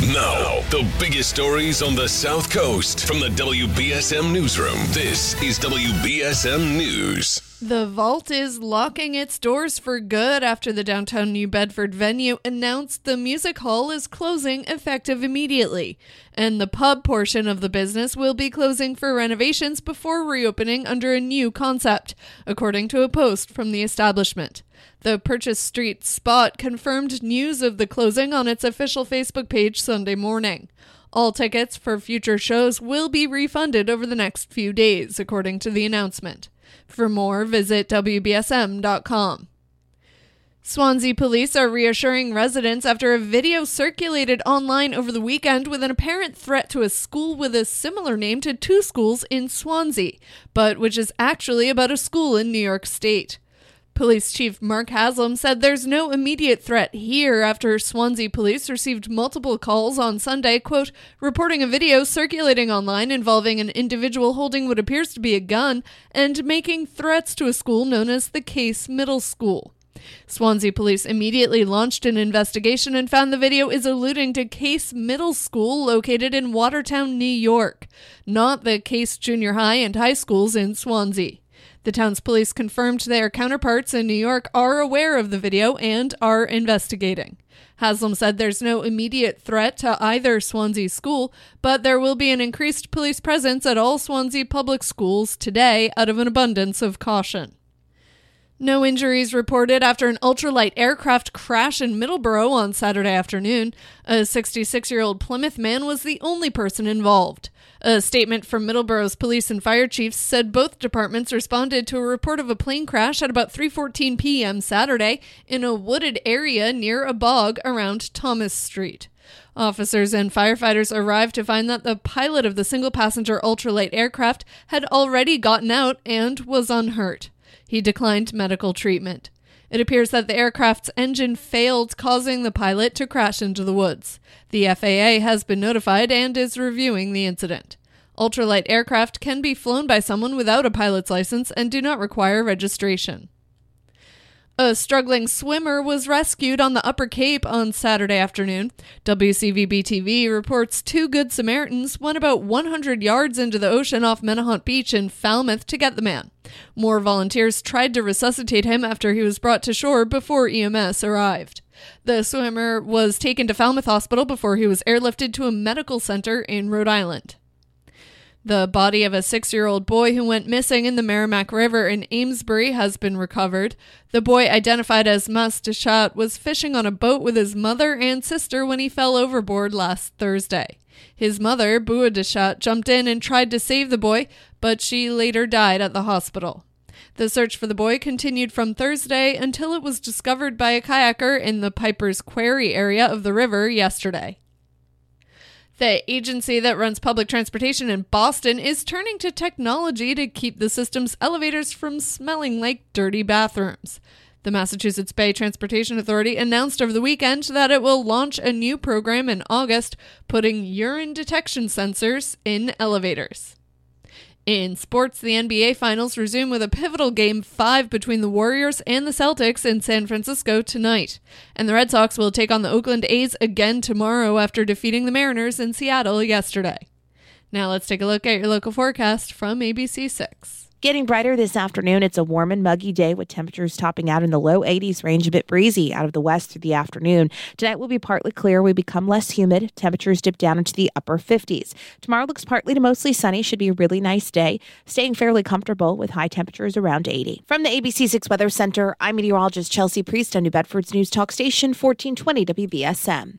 Now, the biggest stories on the South Coast from the WBSM Newsroom. This is WBSM News. The Vault is locking its doors for good after the downtown New Bedford venue announced the music hall is closing effective immediately, and the pub portion of the business will be closing for renovations before reopening under a new concept, according to a post from the establishment. The Purchase Street Spot confirmed news of the closing on its official Facebook page Sunday morning. All tickets for future shows will be refunded over the next few days, according to the announcement. For more, visit WBSM.com. Swansea police are reassuring residents after a video circulated online over the weekend with an apparent threat to a school with a similar name to two schools in Swansea, but which is actually about a school in New York State. Police Chief Mark Haslam said there's no immediate threat here after Swansea police received multiple calls on Sunday, quote, reporting a video circulating online involving an individual holding what appears to be a gun and making threats to a school known as the Case Middle School. Swansea police immediately launched an investigation and found the video is alluding to Case Middle School located in Watertown, New York, not the Case Junior High and High Schools in Swansea. The town's police confirmed their counterparts in New York are aware of the video and are investigating. Haslam said there's no immediate threat to either Swansea school, but there will be an increased police presence at all Swansea public schools today out of an abundance of caution. No injuries reported after an ultralight aircraft crash in Middleborough on Saturday afternoon. A 66 year old Plymouth man was the only person involved. A statement from Middleborough's police and fire chiefs said both departments responded to a report of a plane crash at about 3:14 p.m. Saturday in a wooded area near a bog around Thomas Street. Officers and firefighters arrived to find that the pilot of the single passenger ultralight aircraft had already gotten out and was unhurt. He declined medical treatment. It appears that the aircraft's engine failed, causing the pilot to crash into the woods. The FAA has been notified and is reviewing the incident. Ultralight aircraft can be flown by someone without a pilot's license and do not require registration. A struggling swimmer was rescued on the Upper Cape on Saturday afternoon. WCVB TV reports two Good Samaritans went about 100 yards into the ocean off Menauhant Beach in Falmouth to get the man. More volunteers tried to resuscitate him after he was brought to shore before EMS arrived. The swimmer was taken to Falmouth Hospital before he was airlifted to a medical center in Rhode Island. The body of a six year old boy who went missing in the Merrimack River in Amesbury has been recovered. The boy, identified as Mas Deshat, was fishing on a boat with his mother and sister when he fell overboard last Thursday. His mother, Bua Deshat, jumped in and tried to save the boy, but she later died at the hospital. The search for the boy continued from Thursday until it was discovered by a kayaker in the Piper's Quarry area of the river yesterday. The agency that runs public transportation in Boston is turning to technology to keep the system's elevators from smelling like dirty bathrooms. The Massachusetts Bay Transportation Authority announced over the weekend that it will launch a new program in August putting urine detection sensors in elevators. In sports, the NBA Finals resume with a pivotal Game 5 between the Warriors and the Celtics in San Francisco tonight. And the Red Sox will take on the Oakland A's again tomorrow after defeating the Mariners in Seattle yesterday. Now let's take a look at your local forecast from ABC 6. Getting brighter this afternoon. It's a warm and muggy day with temperatures topping out in the low 80s range, a bit breezy out of the west through the afternoon. Tonight will be partly clear. We become less humid. Temperatures dip down into the upper 50s. Tomorrow looks partly to mostly sunny. Should be a really nice day. Staying fairly comfortable with high temperatures around 80. From the ABC 6 Weather Center, I'm meteorologist Chelsea Priest on New Bedford's News Talk Station 1420 WBSM.